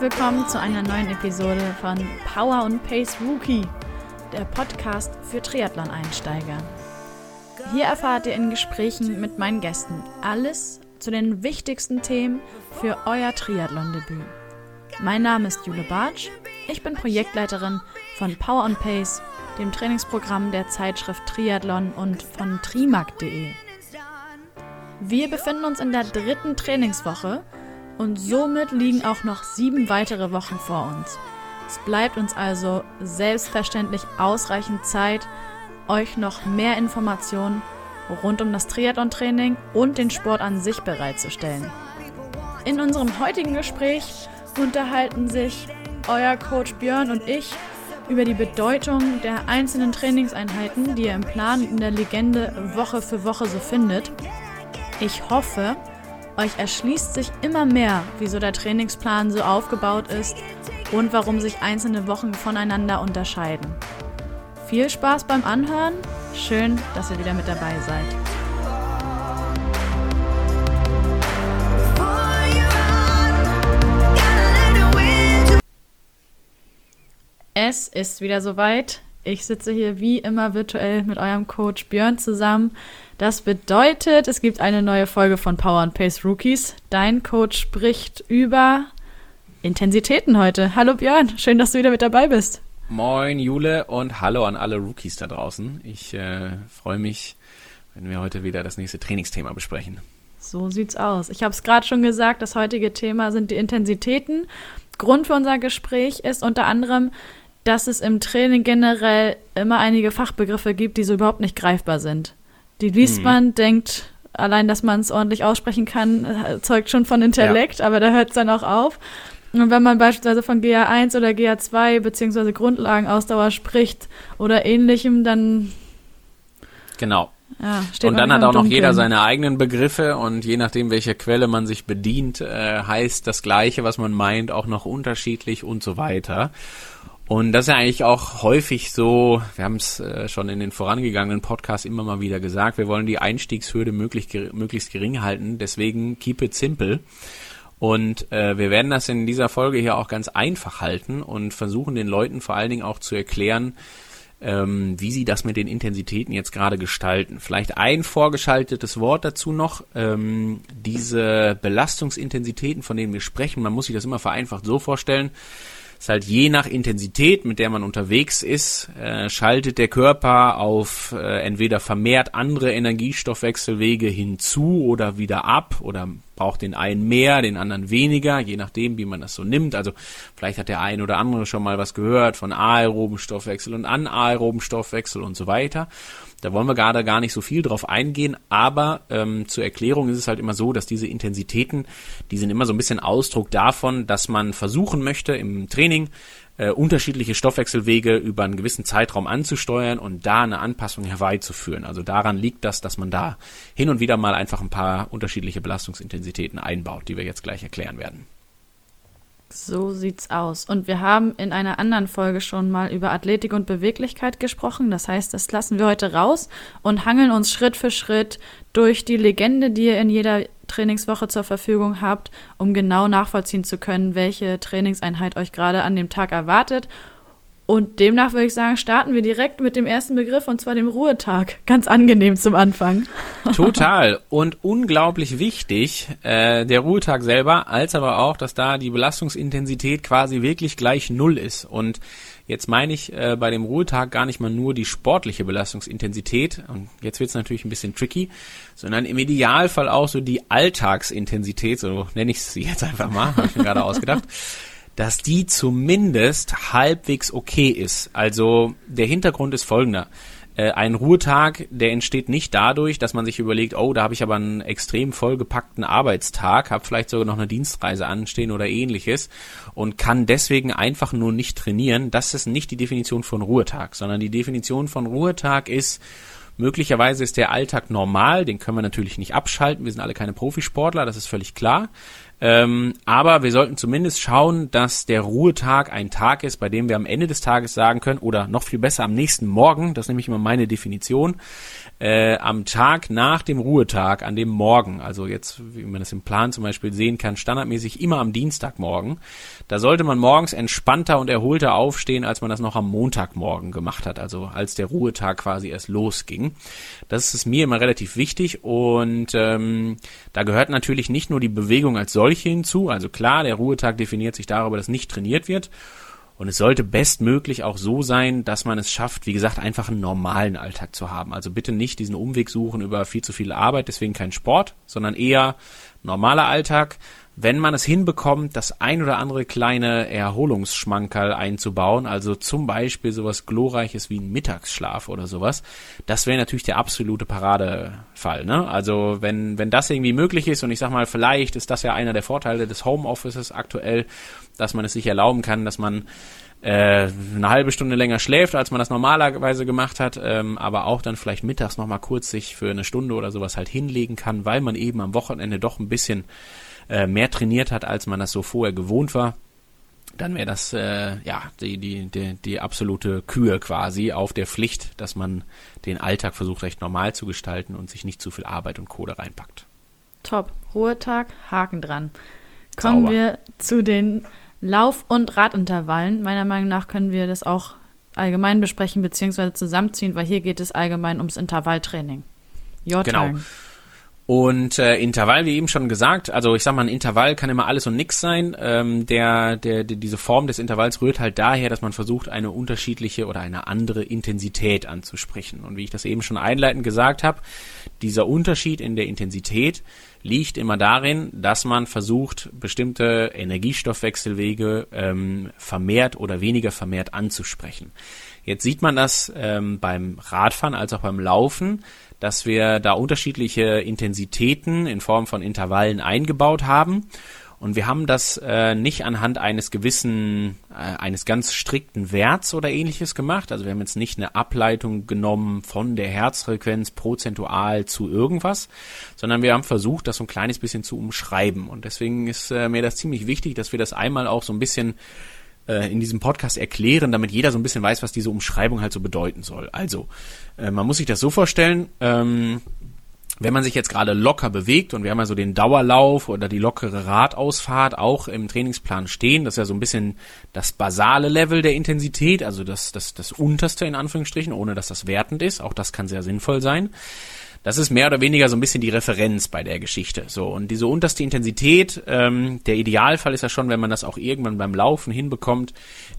Willkommen zu einer neuen Episode von Power und Pace Rookie, der Podcast für Triathlon-Einsteiger. Hier erfahrt ihr in Gesprächen mit meinen Gästen alles zu den wichtigsten Themen für euer Triathlon-Debüt. Mein Name ist Jule Bartsch, ich bin Projektleiterin von Power and Pace, dem Trainingsprogramm der Zeitschrift Triathlon und von trimark.de. Wir befinden uns in der dritten Trainingswoche und somit liegen auch noch sieben weitere Wochen vor uns. Es bleibt uns also selbstverständlich ausreichend Zeit, euch noch mehr Informationen rund um das Triathlon-Training und den Sport an sich bereitzustellen. In unserem heutigen Gespräch unterhalten sich euer Coach Björn und ich über die Bedeutung der einzelnen Trainingseinheiten, die ihr im Plan in der Legende Woche für Woche so findet. Ich hoffe, euch erschließt sich immer mehr, wieso der Trainingsplan so aufgebaut ist und warum sich einzelne Wochen voneinander unterscheiden. Viel Spaß beim Anhören, schön, dass ihr wieder mit dabei seid. Es ist wieder soweit. Ich sitze hier wie immer virtuell mit eurem Coach Björn zusammen. Das bedeutet, es gibt eine neue Folge von Power and Pace Rookies. Dein Coach spricht über Intensitäten heute. Hallo Björn, schön, dass du wieder mit dabei bist. Moin Jule und hallo an alle Rookies da draußen. Ich äh, freue mich, wenn wir heute wieder das nächste Trainingsthema besprechen. So sieht's aus. Ich habe es gerade schon gesagt, das heutige Thema sind die Intensitäten. Grund für unser Gespräch ist unter anderem, dass es im Training generell immer einige Fachbegriffe gibt, die so überhaupt nicht greifbar sind. Die liest mhm. man, denkt, allein, dass man es ordentlich aussprechen kann, äh, zeugt schon von Intellekt, ja. aber da hört es dann auch auf. Und wenn man beispielsweise von GA1 oder GA2 beziehungsweise Grundlagenausdauer spricht oder ähnlichem, dann. Genau. Ja, und dann hat auch noch jeder seine eigenen Begriffe und je nachdem, welcher Quelle man sich bedient, äh, heißt das Gleiche, was man meint, auch noch unterschiedlich und so weiter. Und das ist ja eigentlich auch häufig so, wir haben es äh, schon in den vorangegangenen Podcasts immer mal wieder gesagt, wir wollen die Einstiegshürde möglichst, möglichst gering halten, deswegen keep it simple. Und äh, wir werden das in dieser Folge hier auch ganz einfach halten und versuchen den Leuten vor allen Dingen auch zu erklären, ähm, wie sie das mit den Intensitäten jetzt gerade gestalten. Vielleicht ein vorgeschaltetes Wort dazu noch. Ähm, diese Belastungsintensitäten, von denen wir sprechen, man muss sich das immer vereinfacht so vorstellen, ist halt je nach Intensität, mit der man unterwegs ist, äh, schaltet der Körper auf äh, entweder vermehrt andere Energiestoffwechselwege hinzu oder wieder ab oder braucht den einen mehr, den anderen weniger, je nachdem, wie man das so nimmt. Also vielleicht hat der ein oder andere schon mal was gehört von aeroben Stoffwechsel und anaeroben Stoffwechsel und so weiter. Da wollen wir gerade gar nicht so viel drauf eingehen, aber ähm, zur Erklärung ist es halt immer so, dass diese Intensitäten, die sind immer so ein bisschen Ausdruck davon, dass man versuchen möchte im Training äh, unterschiedliche Stoffwechselwege über einen gewissen Zeitraum anzusteuern und da eine Anpassung herbeizuführen. Also daran liegt das, dass man da hin und wieder mal einfach ein paar unterschiedliche Belastungsintensitäten einbaut, die wir jetzt gleich erklären werden. So sieht's aus. Und wir haben in einer anderen Folge schon mal über Athletik und Beweglichkeit gesprochen. Das heißt, das lassen wir heute raus und hangeln uns Schritt für Schritt durch die Legende, die ihr in jeder Trainingswoche zur Verfügung habt, um genau nachvollziehen zu können, welche Trainingseinheit euch gerade an dem Tag erwartet und demnach würde ich sagen, starten wir direkt mit dem ersten Begriff und zwar dem Ruhetag. Ganz angenehm zum Anfang. Total und unglaublich wichtig, äh, der Ruhetag selber, als aber auch, dass da die Belastungsintensität quasi wirklich gleich null ist. Und jetzt meine ich äh, bei dem Ruhetag gar nicht mal nur die sportliche Belastungsintensität, und jetzt wird es natürlich ein bisschen tricky, sondern im Idealfall auch so die Alltagsintensität, so nenne ich sie jetzt einfach mal, habe ich mir gerade ausgedacht dass die zumindest halbwegs okay ist. Also der Hintergrund ist folgender. Äh, ein Ruhetag, der entsteht nicht dadurch, dass man sich überlegt, oh, da habe ich aber einen extrem vollgepackten Arbeitstag, habe vielleicht sogar noch eine Dienstreise anstehen oder ähnliches und kann deswegen einfach nur nicht trainieren. Das ist nicht die Definition von Ruhetag, sondern die Definition von Ruhetag ist, Möglicherweise ist der Alltag normal, den können wir natürlich nicht abschalten. Wir sind alle keine Profisportler, das ist völlig klar. Ähm, aber wir sollten zumindest schauen, dass der Ruhetag ein Tag ist, bei dem wir am Ende des Tages sagen können, oder noch viel besser am nächsten Morgen, das ist nämlich immer meine Definition, äh, am Tag nach dem Ruhetag, an dem Morgen, also jetzt, wie man das im Plan zum Beispiel sehen kann, standardmäßig immer am Dienstagmorgen, da sollte man morgens entspannter und erholter aufstehen, als man das noch am Montagmorgen gemacht hat, also als der Ruhetag quasi erst losging. Das ist mir immer relativ wichtig und ähm, da gehört natürlich nicht nur die Bewegung als solche hinzu, also klar, der Ruhetag definiert sich darüber, dass nicht trainiert wird und es sollte bestmöglich auch so sein, dass man es schafft, wie gesagt, einfach einen normalen Alltag zu haben. Also bitte nicht diesen Umweg suchen über viel zu viel Arbeit, deswegen kein Sport, sondern eher normaler Alltag, wenn man es hinbekommt, das ein oder andere kleine Erholungsschmankerl einzubauen, also zum Beispiel sowas glorreiches wie ein Mittagsschlaf oder sowas, das wäre natürlich der absolute Paradefall. Ne? Also wenn, wenn das irgendwie möglich ist und ich sag mal, vielleicht ist das ja einer der Vorteile des Homeoffices aktuell, dass man es sich erlauben kann, dass man äh, eine halbe Stunde länger schläft, als man das normalerweise gemacht hat, ähm, aber auch dann vielleicht mittags nochmal kurz sich für eine Stunde oder sowas halt hinlegen kann, weil man eben am Wochenende doch ein bisschen äh, mehr trainiert hat, als man das so vorher gewohnt war, dann wäre das äh, ja die, die, die, die absolute Kühe quasi auf der Pflicht, dass man den Alltag versucht recht normal zu gestalten und sich nicht zu viel Arbeit und Kohle reinpackt. Top. Ruhetag, Haken dran. Kommen Sauber. wir zu den Lauf- und Radintervallen. Meiner Meinung nach können wir das auch allgemein besprechen bzw. zusammenziehen, weil hier geht es allgemein ums Intervalltraining. Your genau. Und äh, Intervall, wie eben schon gesagt, also ich sag mal, ein Intervall kann immer alles und nix sein. Ähm, der, der, der, diese Form des Intervalls rührt halt daher, dass man versucht, eine unterschiedliche oder eine andere Intensität anzusprechen. Und wie ich das eben schon einleitend gesagt habe, dieser Unterschied in der Intensität liegt immer darin, dass man versucht, bestimmte Energiestoffwechselwege ähm, vermehrt oder weniger vermehrt anzusprechen. Jetzt sieht man das ähm, beim Radfahren als auch beim Laufen dass wir da unterschiedliche Intensitäten in Form von Intervallen eingebaut haben. Und wir haben das äh, nicht anhand eines gewissen, äh, eines ganz strikten Werts oder ähnliches gemacht. Also wir haben jetzt nicht eine Ableitung genommen von der Herzfrequenz prozentual zu irgendwas, sondern wir haben versucht, das so ein kleines bisschen zu umschreiben. Und deswegen ist äh, mir das ziemlich wichtig, dass wir das einmal auch so ein bisschen äh, in diesem Podcast erklären, damit jeder so ein bisschen weiß, was diese Umschreibung halt so bedeuten soll. Also, äh, man muss sich das so vorstellen, ähm, wenn man sich jetzt gerade locker bewegt und wir haben ja so den Dauerlauf oder die lockere Radausfahrt auch im Trainingsplan stehen, das ist ja so ein bisschen das basale Level der Intensität, also das, das, das unterste in Anführungsstrichen, ohne dass das wertend ist, auch das kann sehr sinnvoll sein. Das ist mehr oder weniger so ein bisschen die Referenz bei der Geschichte. So und diese unterste Intensität, ähm, der Idealfall ist ja schon, wenn man das auch irgendwann beim Laufen hinbekommt,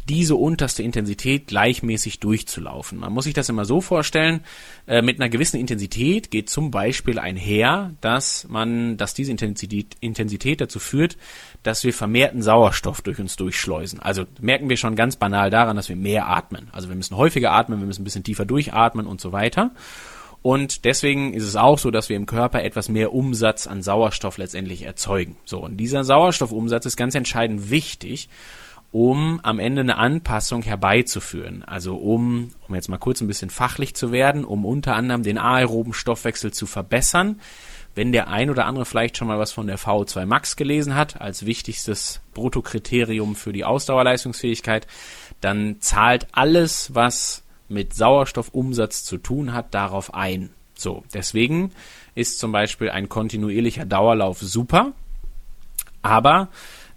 diese unterste Intensität gleichmäßig durchzulaufen. Man muss sich das immer so vorstellen: äh, Mit einer gewissen Intensität geht zum Beispiel einher, dass man, dass diese Intensität, Intensität dazu führt, dass wir vermehrten Sauerstoff durch uns durchschleusen. Also merken wir schon ganz banal daran, dass wir mehr atmen. Also wir müssen häufiger atmen, wir müssen ein bisschen tiefer durchatmen und so weiter. Und deswegen ist es auch so, dass wir im Körper etwas mehr Umsatz an Sauerstoff letztendlich erzeugen. So, und dieser Sauerstoffumsatz ist ganz entscheidend wichtig, um am Ende eine Anpassung herbeizuführen. Also um, um jetzt mal kurz ein bisschen fachlich zu werden, um unter anderem den aeroben Stoffwechsel zu verbessern. Wenn der ein oder andere vielleicht schon mal was von der VO2 Max gelesen hat, als wichtigstes Bruttokriterium für die Ausdauerleistungsfähigkeit, dann zahlt alles, was mit Sauerstoffumsatz zu tun hat, darauf ein. So, deswegen ist zum Beispiel ein kontinuierlicher Dauerlauf super, aber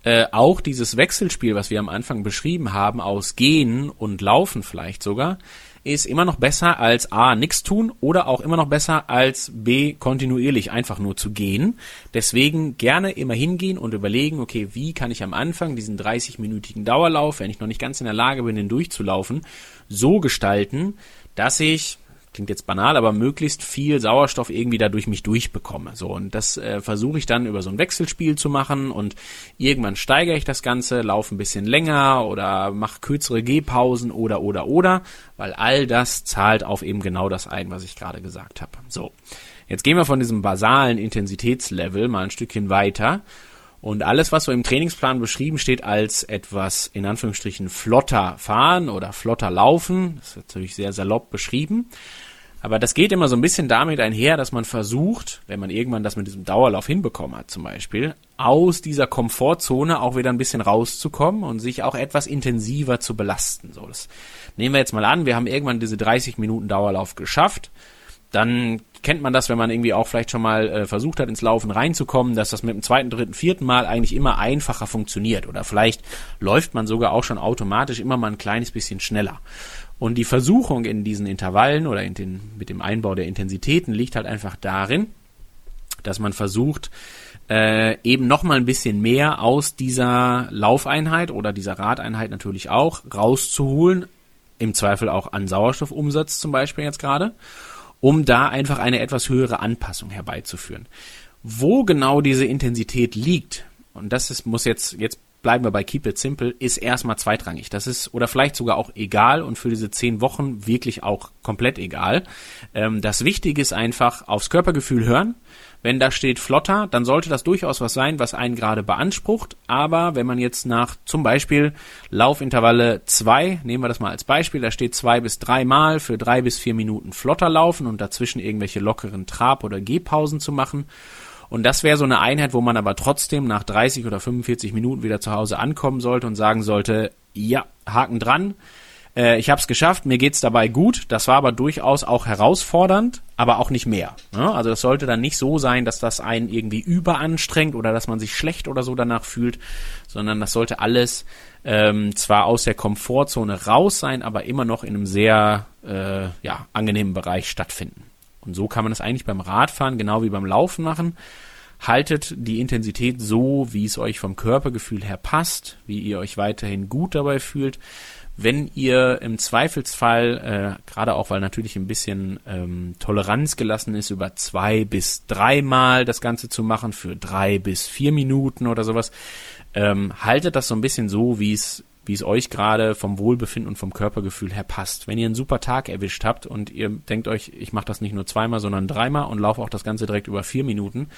äh, auch dieses Wechselspiel, was wir am Anfang beschrieben haben, aus Gehen und Laufen vielleicht sogar, ist immer noch besser als A, nichts tun oder auch immer noch besser als B, kontinuierlich einfach nur zu gehen. Deswegen gerne immer hingehen und überlegen, okay, wie kann ich am Anfang diesen 30-minütigen Dauerlauf, wenn ich noch nicht ganz in der Lage bin, den durchzulaufen, so gestalten, dass ich klingt jetzt banal, aber möglichst viel Sauerstoff irgendwie da durch mich durchbekomme. So und das äh, versuche ich dann über so ein Wechselspiel zu machen und irgendwann steigere ich das Ganze, laufe ein bisschen länger oder mache kürzere Gehpausen oder oder oder, weil all das zahlt auf eben genau das ein, was ich gerade gesagt habe. So, jetzt gehen wir von diesem basalen Intensitätslevel mal ein Stückchen weiter und alles, was so im Trainingsplan beschrieben steht als etwas in Anführungsstrichen flotter fahren oder flotter laufen, das ist natürlich sehr salopp beschrieben. Aber das geht immer so ein bisschen damit einher, dass man versucht, wenn man irgendwann das mit diesem Dauerlauf hinbekommen hat zum Beispiel, aus dieser Komfortzone auch wieder ein bisschen rauszukommen und sich auch etwas intensiver zu belasten. So, das nehmen wir jetzt mal an, wir haben irgendwann diese 30 Minuten Dauerlauf geschafft. Dann kennt man das, wenn man irgendwie auch vielleicht schon mal äh, versucht hat, ins Laufen reinzukommen, dass das mit dem zweiten, dritten, vierten Mal eigentlich immer einfacher funktioniert. Oder vielleicht läuft man sogar auch schon automatisch immer mal ein kleines bisschen schneller. Und die Versuchung in diesen Intervallen oder in den, mit dem Einbau der Intensitäten liegt halt einfach darin, dass man versucht, äh, eben noch mal ein bisschen mehr aus dieser Laufeinheit oder dieser Radeinheit natürlich auch rauszuholen, im Zweifel auch an Sauerstoffumsatz zum Beispiel jetzt gerade, um da einfach eine etwas höhere Anpassung herbeizuführen. Wo genau diese Intensität liegt, und das ist, muss jetzt, jetzt bleiben wir bei Keep It Simple, ist erstmal zweitrangig. Das ist, oder vielleicht sogar auch egal und für diese zehn Wochen wirklich auch komplett egal. Ähm, das Wichtige ist einfach aufs Körpergefühl hören. Wenn da steht flotter, dann sollte das durchaus was sein, was einen gerade beansprucht. Aber wenn man jetzt nach zum Beispiel Laufintervalle zwei, nehmen wir das mal als Beispiel, da steht zwei bis drei Mal für drei bis vier Minuten flotter laufen und dazwischen irgendwelche lockeren Trab- oder Gehpausen zu machen und das wäre so eine Einheit, wo man aber trotzdem nach 30 oder 45 Minuten wieder zu Hause ankommen sollte und sagen sollte, ja, Haken dran. Äh, ich habe es geschafft, mir geht's dabei gut. Das war aber durchaus auch herausfordernd, aber auch nicht mehr. Ne? Also das sollte dann nicht so sein, dass das einen irgendwie überanstrengt oder dass man sich schlecht oder so danach fühlt, sondern das sollte alles ähm, zwar aus der Komfortzone raus sein, aber immer noch in einem sehr äh, ja, angenehmen Bereich stattfinden. Und so kann man es eigentlich beim Radfahren genau wie beim Laufen machen. Haltet die Intensität so, wie es euch vom Körpergefühl her passt, wie ihr euch weiterhin gut dabei fühlt. Wenn ihr im Zweifelsfall, äh, gerade auch weil natürlich ein bisschen ähm, Toleranz gelassen ist, über zwei bis dreimal das Ganze zu machen, für drei bis vier Minuten oder sowas, ähm, haltet das so ein bisschen so, wie es wie es euch gerade vom Wohlbefinden und vom Körpergefühl her passt. Wenn ihr einen super Tag erwischt habt und ihr denkt euch, ich mache das nicht nur zweimal, sondern dreimal und laufe auch das Ganze direkt über vier Minuten,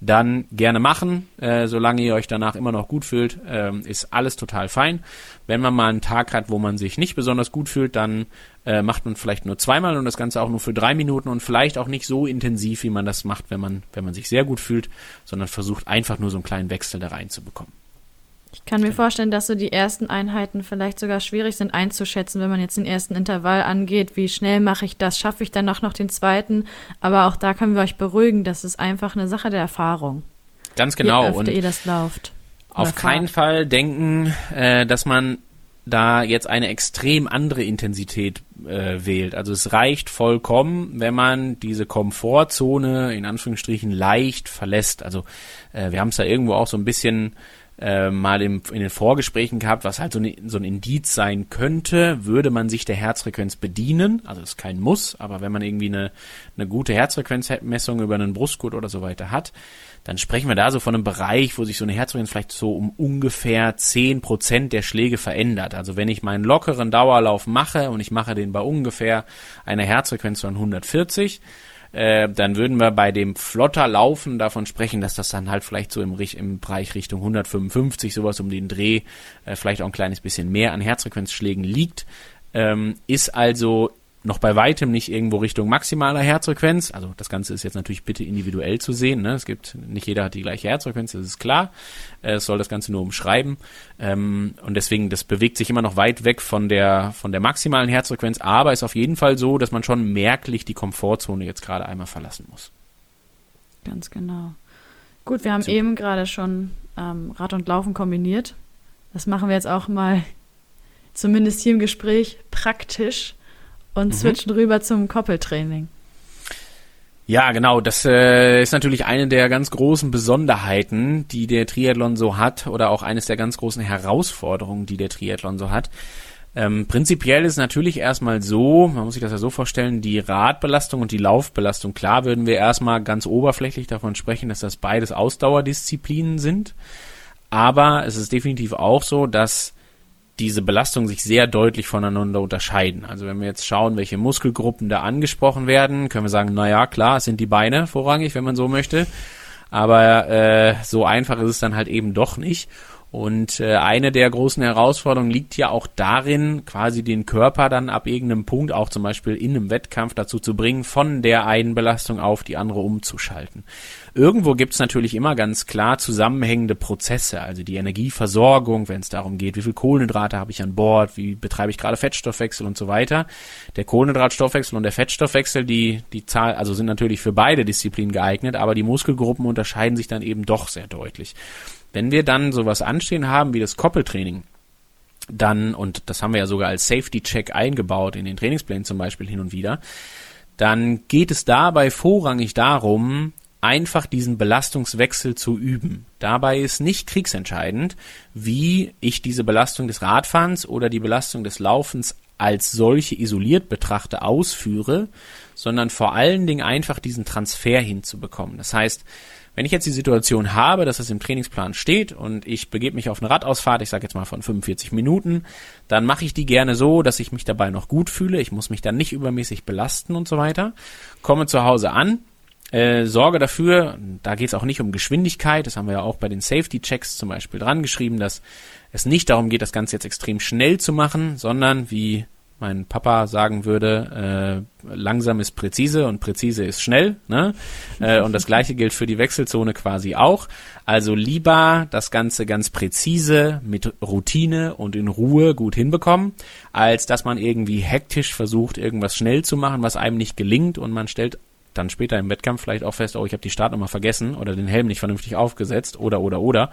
dann gerne machen. Äh, solange ihr euch danach immer noch gut fühlt, äh, ist alles total fein. Wenn man mal einen Tag hat, wo man sich nicht besonders gut fühlt, dann äh, macht man vielleicht nur zweimal und das Ganze auch nur für drei Minuten und vielleicht auch nicht so intensiv, wie man das macht, wenn man, wenn man sich sehr gut fühlt, sondern versucht einfach nur so einen kleinen Wechsel da reinzubekommen. Ich kann mir vorstellen, dass so die ersten Einheiten vielleicht sogar schwierig sind einzuschätzen, wenn man jetzt den ersten Intervall angeht. Wie schnell mache ich das? Schaffe ich dann auch noch den zweiten? Aber auch da können wir euch beruhigen, das ist einfach eine Sache der Erfahrung. Ganz genau. Je öfter und ihr das lauft. Auf keinen Fall denken, äh, dass man da jetzt eine extrem andere Intensität äh, wählt. Also es reicht vollkommen, wenn man diese Komfortzone in Anführungsstrichen leicht verlässt. Also äh, wir haben es da irgendwo auch so ein bisschen äh, mal im, in den Vorgesprächen gehabt, was halt so, ne, so ein Indiz sein könnte, würde man sich der Herzfrequenz bedienen. Also ist kein Muss, aber wenn man irgendwie eine, eine gute Herzfrequenzmessung über einen Brustgurt oder so weiter hat, dann sprechen wir da so von einem Bereich, wo sich so eine Herzfrequenz vielleicht so um ungefähr zehn Prozent der Schläge verändert. Also wenn ich meinen lockeren Dauerlauf mache und ich mache den bei ungefähr einer Herzfrequenz von 140, äh, dann würden wir bei dem flotter Laufen davon sprechen, dass das dann halt vielleicht so im, im Bereich Richtung 155, sowas um den Dreh, äh, vielleicht auch ein kleines bisschen mehr an Herzfrequenzschlägen liegt. Ähm, ist also noch bei weitem nicht irgendwo Richtung maximaler Herzfrequenz. Also das Ganze ist jetzt natürlich bitte individuell zu sehen. Ne? Es gibt, nicht jeder hat die gleiche Herzfrequenz, das ist klar. Äh, es soll das Ganze nur umschreiben. Ähm, und deswegen, das bewegt sich immer noch weit weg von der, von der maximalen Herzfrequenz, aber ist auf jeden Fall so, dass man schon merklich die Komfortzone jetzt gerade einmal verlassen muss. Ganz genau. Gut, wir haben Super. eben gerade schon ähm, Rad und Laufen kombiniert. Das machen wir jetzt auch mal, zumindest hier im Gespräch, praktisch und mhm. switchen rüber zum Koppeltraining. Ja, genau. Das äh, ist natürlich eine der ganz großen Besonderheiten, die der Triathlon so hat, oder auch eines der ganz großen Herausforderungen, die der Triathlon so hat. Ähm, prinzipiell ist natürlich erstmal so, man muss sich das ja so vorstellen, die Radbelastung und die Laufbelastung. Klar würden wir erstmal ganz oberflächlich davon sprechen, dass das beides Ausdauerdisziplinen sind. Aber es ist definitiv auch so, dass diese Belastungen sich sehr deutlich voneinander unterscheiden. Also wenn wir jetzt schauen, welche Muskelgruppen da angesprochen werden, können wir sagen, na ja, klar, es sind die Beine vorrangig, wenn man so möchte. Aber äh, so einfach ist es dann halt eben doch nicht. Und äh, eine der großen Herausforderungen liegt ja auch darin, quasi den Körper dann ab irgendeinem Punkt, auch zum Beispiel in einem Wettkampf, dazu zu bringen, von der einen Belastung auf die andere umzuschalten. Irgendwo gibt's natürlich immer ganz klar zusammenhängende Prozesse, also die Energieversorgung, wenn es darum geht, wie viel Kohlenhydrate habe ich an Bord, wie betreibe ich gerade Fettstoffwechsel und so weiter. Der Kohlenhydratstoffwechsel und der Fettstoffwechsel, die, die Zahl, also sind natürlich für beide Disziplinen geeignet, aber die Muskelgruppen unterscheiden sich dann eben doch sehr deutlich. Wenn wir dann sowas anstehen haben wie das Koppeltraining, dann, und das haben wir ja sogar als Safety-Check eingebaut in den Trainingsplänen zum Beispiel hin und wieder, dann geht es dabei vorrangig darum, einfach diesen Belastungswechsel zu üben. Dabei ist nicht kriegsentscheidend, wie ich diese Belastung des Radfahrens oder die Belastung des Laufens als solche isoliert betrachte ausführe, sondern vor allen Dingen einfach diesen Transfer hinzubekommen. Das heißt, wenn ich jetzt die Situation habe, dass es im Trainingsplan steht und ich begebe mich auf eine Radausfahrt, ich sage jetzt mal von 45 Minuten, dann mache ich die gerne so, dass ich mich dabei noch gut fühle. Ich muss mich dann nicht übermäßig belasten und so weiter. Komme zu Hause an, äh, sorge dafür, da geht es auch nicht um Geschwindigkeit, das haben wir ja auch bei den Safety-Checks zum Beispiel dran geschrieben, dass es nicht darum geht, das Ganze jetzt extrem schnell zu machen, sondern wie mein Papa sagen würde, äh, langsam ist präzise und präzise ist schnell. Ne? Äh, und das gleiche gilt für die Wechselzone quasi auch. Also lieber das Ganze ganz präzise mit Routine und in Ruhe gut hinbekommen, als dass man irgendwie hektisch versucht, irgendwas schnell zu machen, was einem nicht gelingt und man stellt dann später im Wettkampf vielleicht auch fest, oh, ich habe die Startnummer vergessen oder den Helm nicht vernünftig aufgesetzt oder oder oder.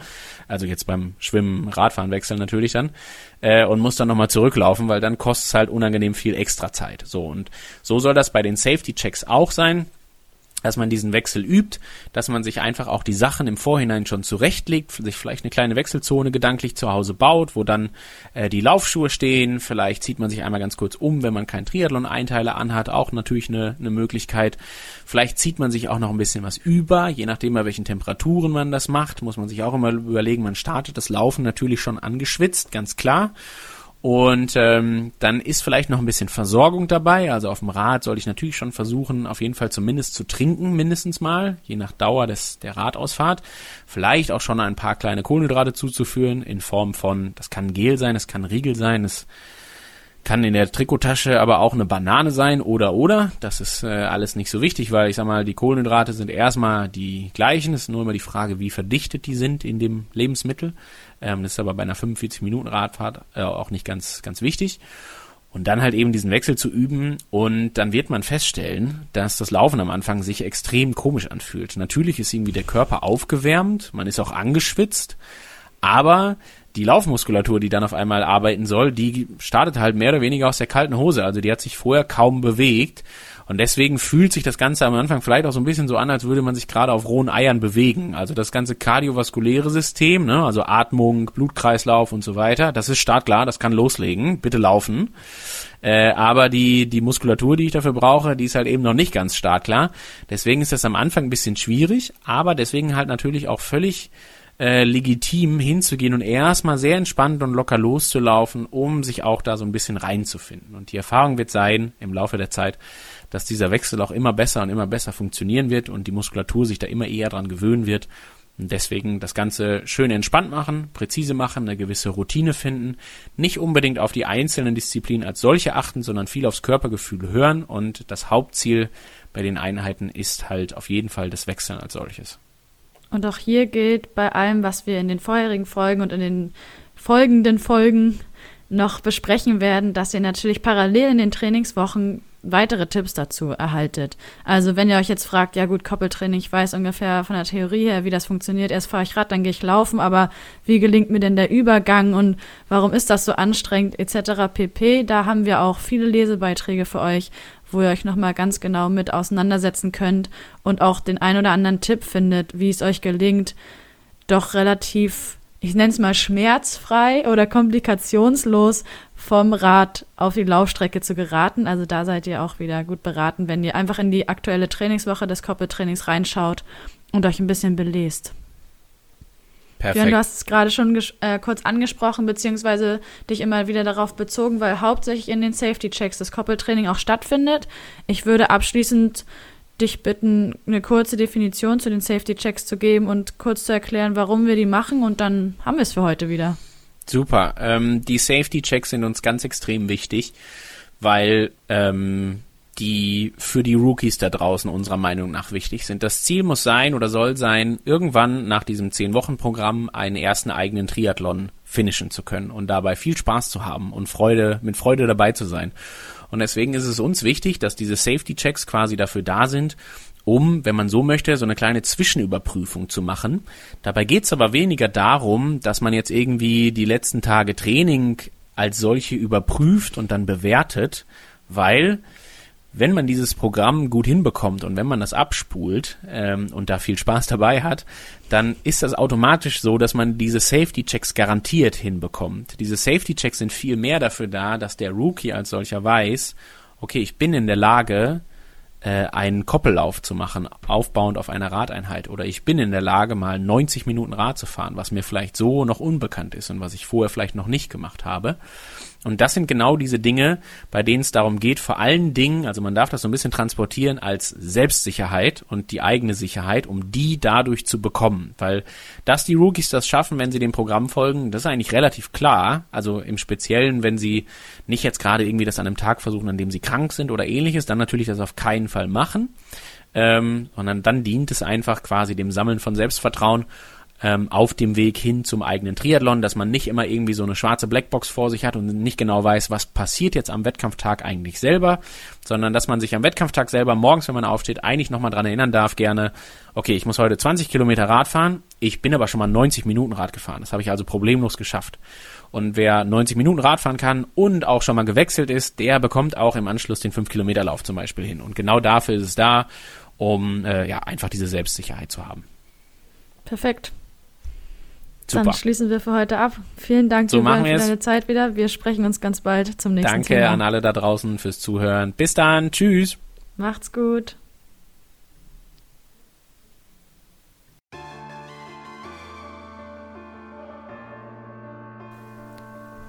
Also jetzt beim Schwimmen, Radfahren wechseln natürlich dann äh, und muss dann nochmal zurücklaufen, weil dann kostet es halt unangenehm viel extra Zeit. So und so soll das bei den Safety Checks auch sein dass man diesen Wechsel übt, dass man sich einfach auch die Sachen im Vorhinein schon zurechtlegt, sich vielleicht eine kleine Wechselzone gedanklich zu Hause baut, wo dann äh, die Laufschuhe stehen, vielleicht zieht man sich einmal ganz kurz um, wenn man keinen Triathlon-Einteiler anhat, auch natürlich eine, eine Möglichkeit. Vielleicht zieht man sich auch noch ein bisschen was über, je nachdem bei welchen Temperaturen man das macht, muss man sich auch immer überlegen, man startet das Laufen natürlich schon angeschwitzt, ganz klar. Und ähm, dann ist vielleicht noch ein bisschen Versorgung dabei. Also auf dem Rad soll ich natürlich schon versuchen, auf jeden Fall zumindest zu trinken, mindestens mal, je nach Dauer des, der Radausfahrt. Vielleicht auch schon ein paar kleine Kohlenhydrate zuzuführen in Form von, das kann Gel sein, es kann Riegel sein, es kann in der Trikottasche aber auch eine Banane sein oder oder. Das ist äh, alles nicht so wichtig, weil ich sag mal, die Kohlenhydrate sind erstmal die gleichen. Es ist nur immer die Frage, wie verdichtet die sind in dem Lebensmittel. Ähm, das ist aber bei einer 45 Minuten Radfahrt äh, auch nicht ganz ganz wichtig. Und dann halt eben diesen Wechsel zu üben und dann wird man feststellen, dass das Laufen am Anfang sich extrem komisch anfühlt. Natürlich ist irgendwie der Körper aufgewärmt, man ist auch angeschwitzt, aber die Laufmuskulatur, die dann auf einmal arbeiten soll, die startet halt mehr oder weniger aus der kalten Hose. Also die hat sich vorher kaum bewegt. Und deswegen fühlt sich das Ganze am Anfang vielleicht auch so ein bisschen so an, als würde man sich gerade auf rohen Eiern bewegen. Also das ganze kardiovaskuläre System, ne, also Atmung, Blutkreislauf und so weiter, das ist startklar, das kann loslegen, bitte laufen. Äh, aber die, die Muskulatur, die ich dafür brauche, die ist halt eben noch nicht ganz startklar. Deswegen ist das am Anfang ein bisschen schwierig, aber deswegen halt natürlich auch völlig äh, legitim hinzugehen und erstmal sehr entspannt und locker loszulaufen, um sich auch da so ein bisschen reinzufinden. Und die Erfahrung wird sein im Laufe der Zeit, dass dieser Wechsel auch immer besser und immer besser funktionieren wird und die Muskulatur sich da immer eher dran gewöhnen wird. Und deswegen das Ganze schön entspannt machen, präzise machen, eine gewisse Routine finden, nicht unbedingt auf die einzelnen Disziplinen als solche achten, sondern viel aufs Körpergefühl hören und das Hauptziel bei den Einheiten ist halt auf jeden Fall das Wechseln als solches. Und auch hier gilt bei allem, was wir in den vorherigen Folgen und in den folgenden Folgen noch besprechen werden, dass ihr natürlich parallel in den Trainingswochen weitere Tipps dazu erhaltet. Also wenn ihr euch jetzt fragt, ja gut, Koppeltraining, ich weiß ungefähr von der Theorie her, wie das funktioniert. Erst fahre ich Rad, dann gehe ich laufen, aber wie gelingt mir denn der Übergang und warum ist das so anstrengend etc. pp. Da haben wir auch viele Lesebeiträge für euch, wo ihr euch nochmal ganz genau mit auseinandersetzen könnt und auch den ein oder anderen Tipp findet, wie es euch gelingt, doch relativ, ich nenne es mal schmerzfrei oder komplikationslos vom Rad auf die Laufstrecke zu geraten. Also da seid ihr auch wieder gut beraten, wenn ihr einfach in die aktuelle Trainingswoche des Koppeltrainings reinschaut und euch ein bisschen belest. Perfekt. Björn, du hast es gerade schon äh, kurz angesprochen, beziehungsweise dich immer wieder darauf bezogen, weil hauptsächlich in den Safety-Checks das Koppeltraining auch stattfindet. Ich würde abschließend dich bitten, eine kurze Definition zu den Safety Checks zu geben und kurz zu erklären, warum wir die machen und dann haben wir es für heute wieder. Super. Ähm, die Safety Checks sind uns ganz extrem wichtig, weil ähm, die für die Rookies da draußen unserer Meinung nach wichtig sind. Das Ziel muss sein oder soll sein, irgendwann nach diesem 10-Wochen-Programm einen ersten eigenen Triathlon finishen zu können und dabei viel Spaß zu haben und Freude, mit Freude dabei zu sein. Und deswegen ist es uns wichtig, dass diese Safety-Checks quasi dafür da sind, um, wenn man so möchte, so eine kleine Zwischenüberprüfung zu machen. Dabei geht es aber weniger darum, dass man jetzt irgendwie die letzten Tage Training als solche überprüft und dann bewertet, weil wenn man dieses Programm gut hinbekommt und wenn man das abspult ähm, und da viel Spaß dabei hat, dann ist das automatisch so, dass man diese Safety-Checks garantiert hinbekommt. Diese Safety-Checks sind viel mehr dafür da, dass der Rookie als solcher weiß, okay, ich bin in der Lage, äh, einen Koppellauf zu machen, aufbauend auf einer Radeinheit. Oder ich bin in der Lage, mal 90 Minuten Rad zu fahren, was mir vielleicht so noch unbekannt ist und was ich vorher vielleicht noch nicht gemacht habe. Und das sind genau diese Dinge, bei denen es darum geht, vor allen Dingen, also man darf das so ein bisschen transportieren als Selbstsicherheit und die eigene Sicherheit, um die dadurch zu bekommen. Weil, dass die Rookies das schaffen, wenn sie dem Programm folgen, das ist eigentlich relativ klar. Also im Speziellen, wenn sie nicht jetzt gerade irgendwie das an einem Tag versuchen, an dem sie krank sind oder ähnliches, dann natürlich das auf keinen Fall machen. Ähm, sondern dann dient es einfach quasi dem Sammeln von Selbstvertrauen ähm, auf dem Weg hin zum eigenen Triathlon, dass man nicht immer irgendwie so eine schwarze Blackbox vor sich hat und nicht genau weiß, was passiert jetzt am Wettkampftag eigentlich selber, sondern dass man sich am Wettkampftag selber morgens, wenn man aufsteht, eigentlich nochmal dran erinnern darf, gerne, okay, ich muss heute 20 Kilometer Rad fahren, ich bin aber schon mal 90 Minuten Rad gefahren. Das habe ich also problemlos geschafft. Und wer 90 Minuten Rad fahren kann und auch schon mal gewechselt ist, der bekommt auch im Anschluss den 5 Kilometer Lauf zum Beispiel hin. Und genau dafür ist es da, um äh, ja einfach diese Selbstsicherheit zu haben. Perfekt. Super. Dann schließen wir für heute ab. Vielen Dank so für deine Zeit wieder. Wir sprechen uns ganz bald zum nächsten Danke Thema. Danke an alle da draußen fürs Zuhören. Bis dann. Tschüss. Macht's gut.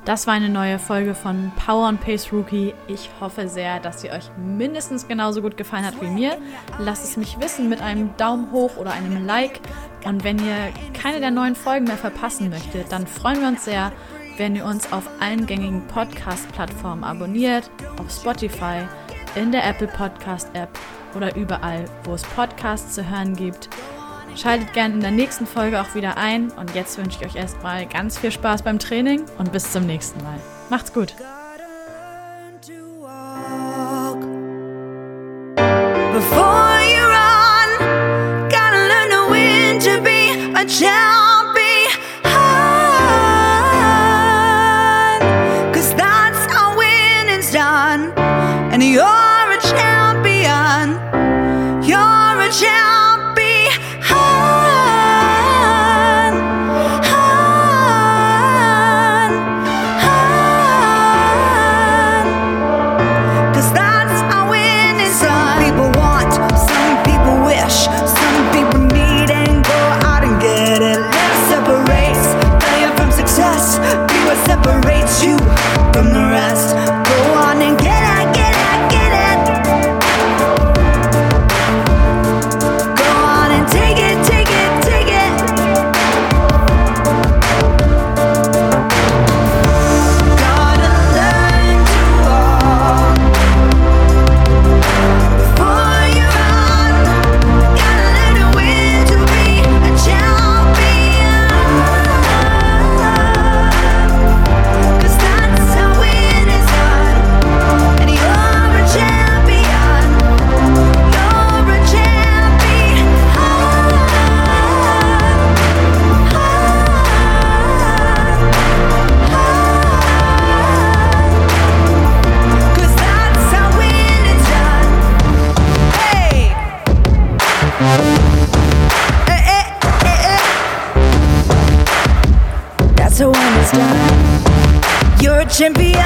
Das war eine neue Folge von Power and Pace Rookie. Ich hoffe sehr, dass sie euch mindestens genauso gut gefallen hat wie mir. Lasst es mich wissen mit einem Daumen hoch oder einem Like. Und wenn ihr keine der neuen Folgen mehr verpassen möchtet, dann freuen wir uns sehr, wenn ihr uns auf allen gängigen Podcast-Plattformen abonniert, auf Spotify, in der Apple Podcast App oder überall, wo es Podcasts zu hören gibt. Schaltet gerne in der nächsten Folge auch wieder ein und jetzt wünsche ich euch erstmal ganz viel Spaß beim Training und bis zum nächsten Mal. Macht's gut. Before champion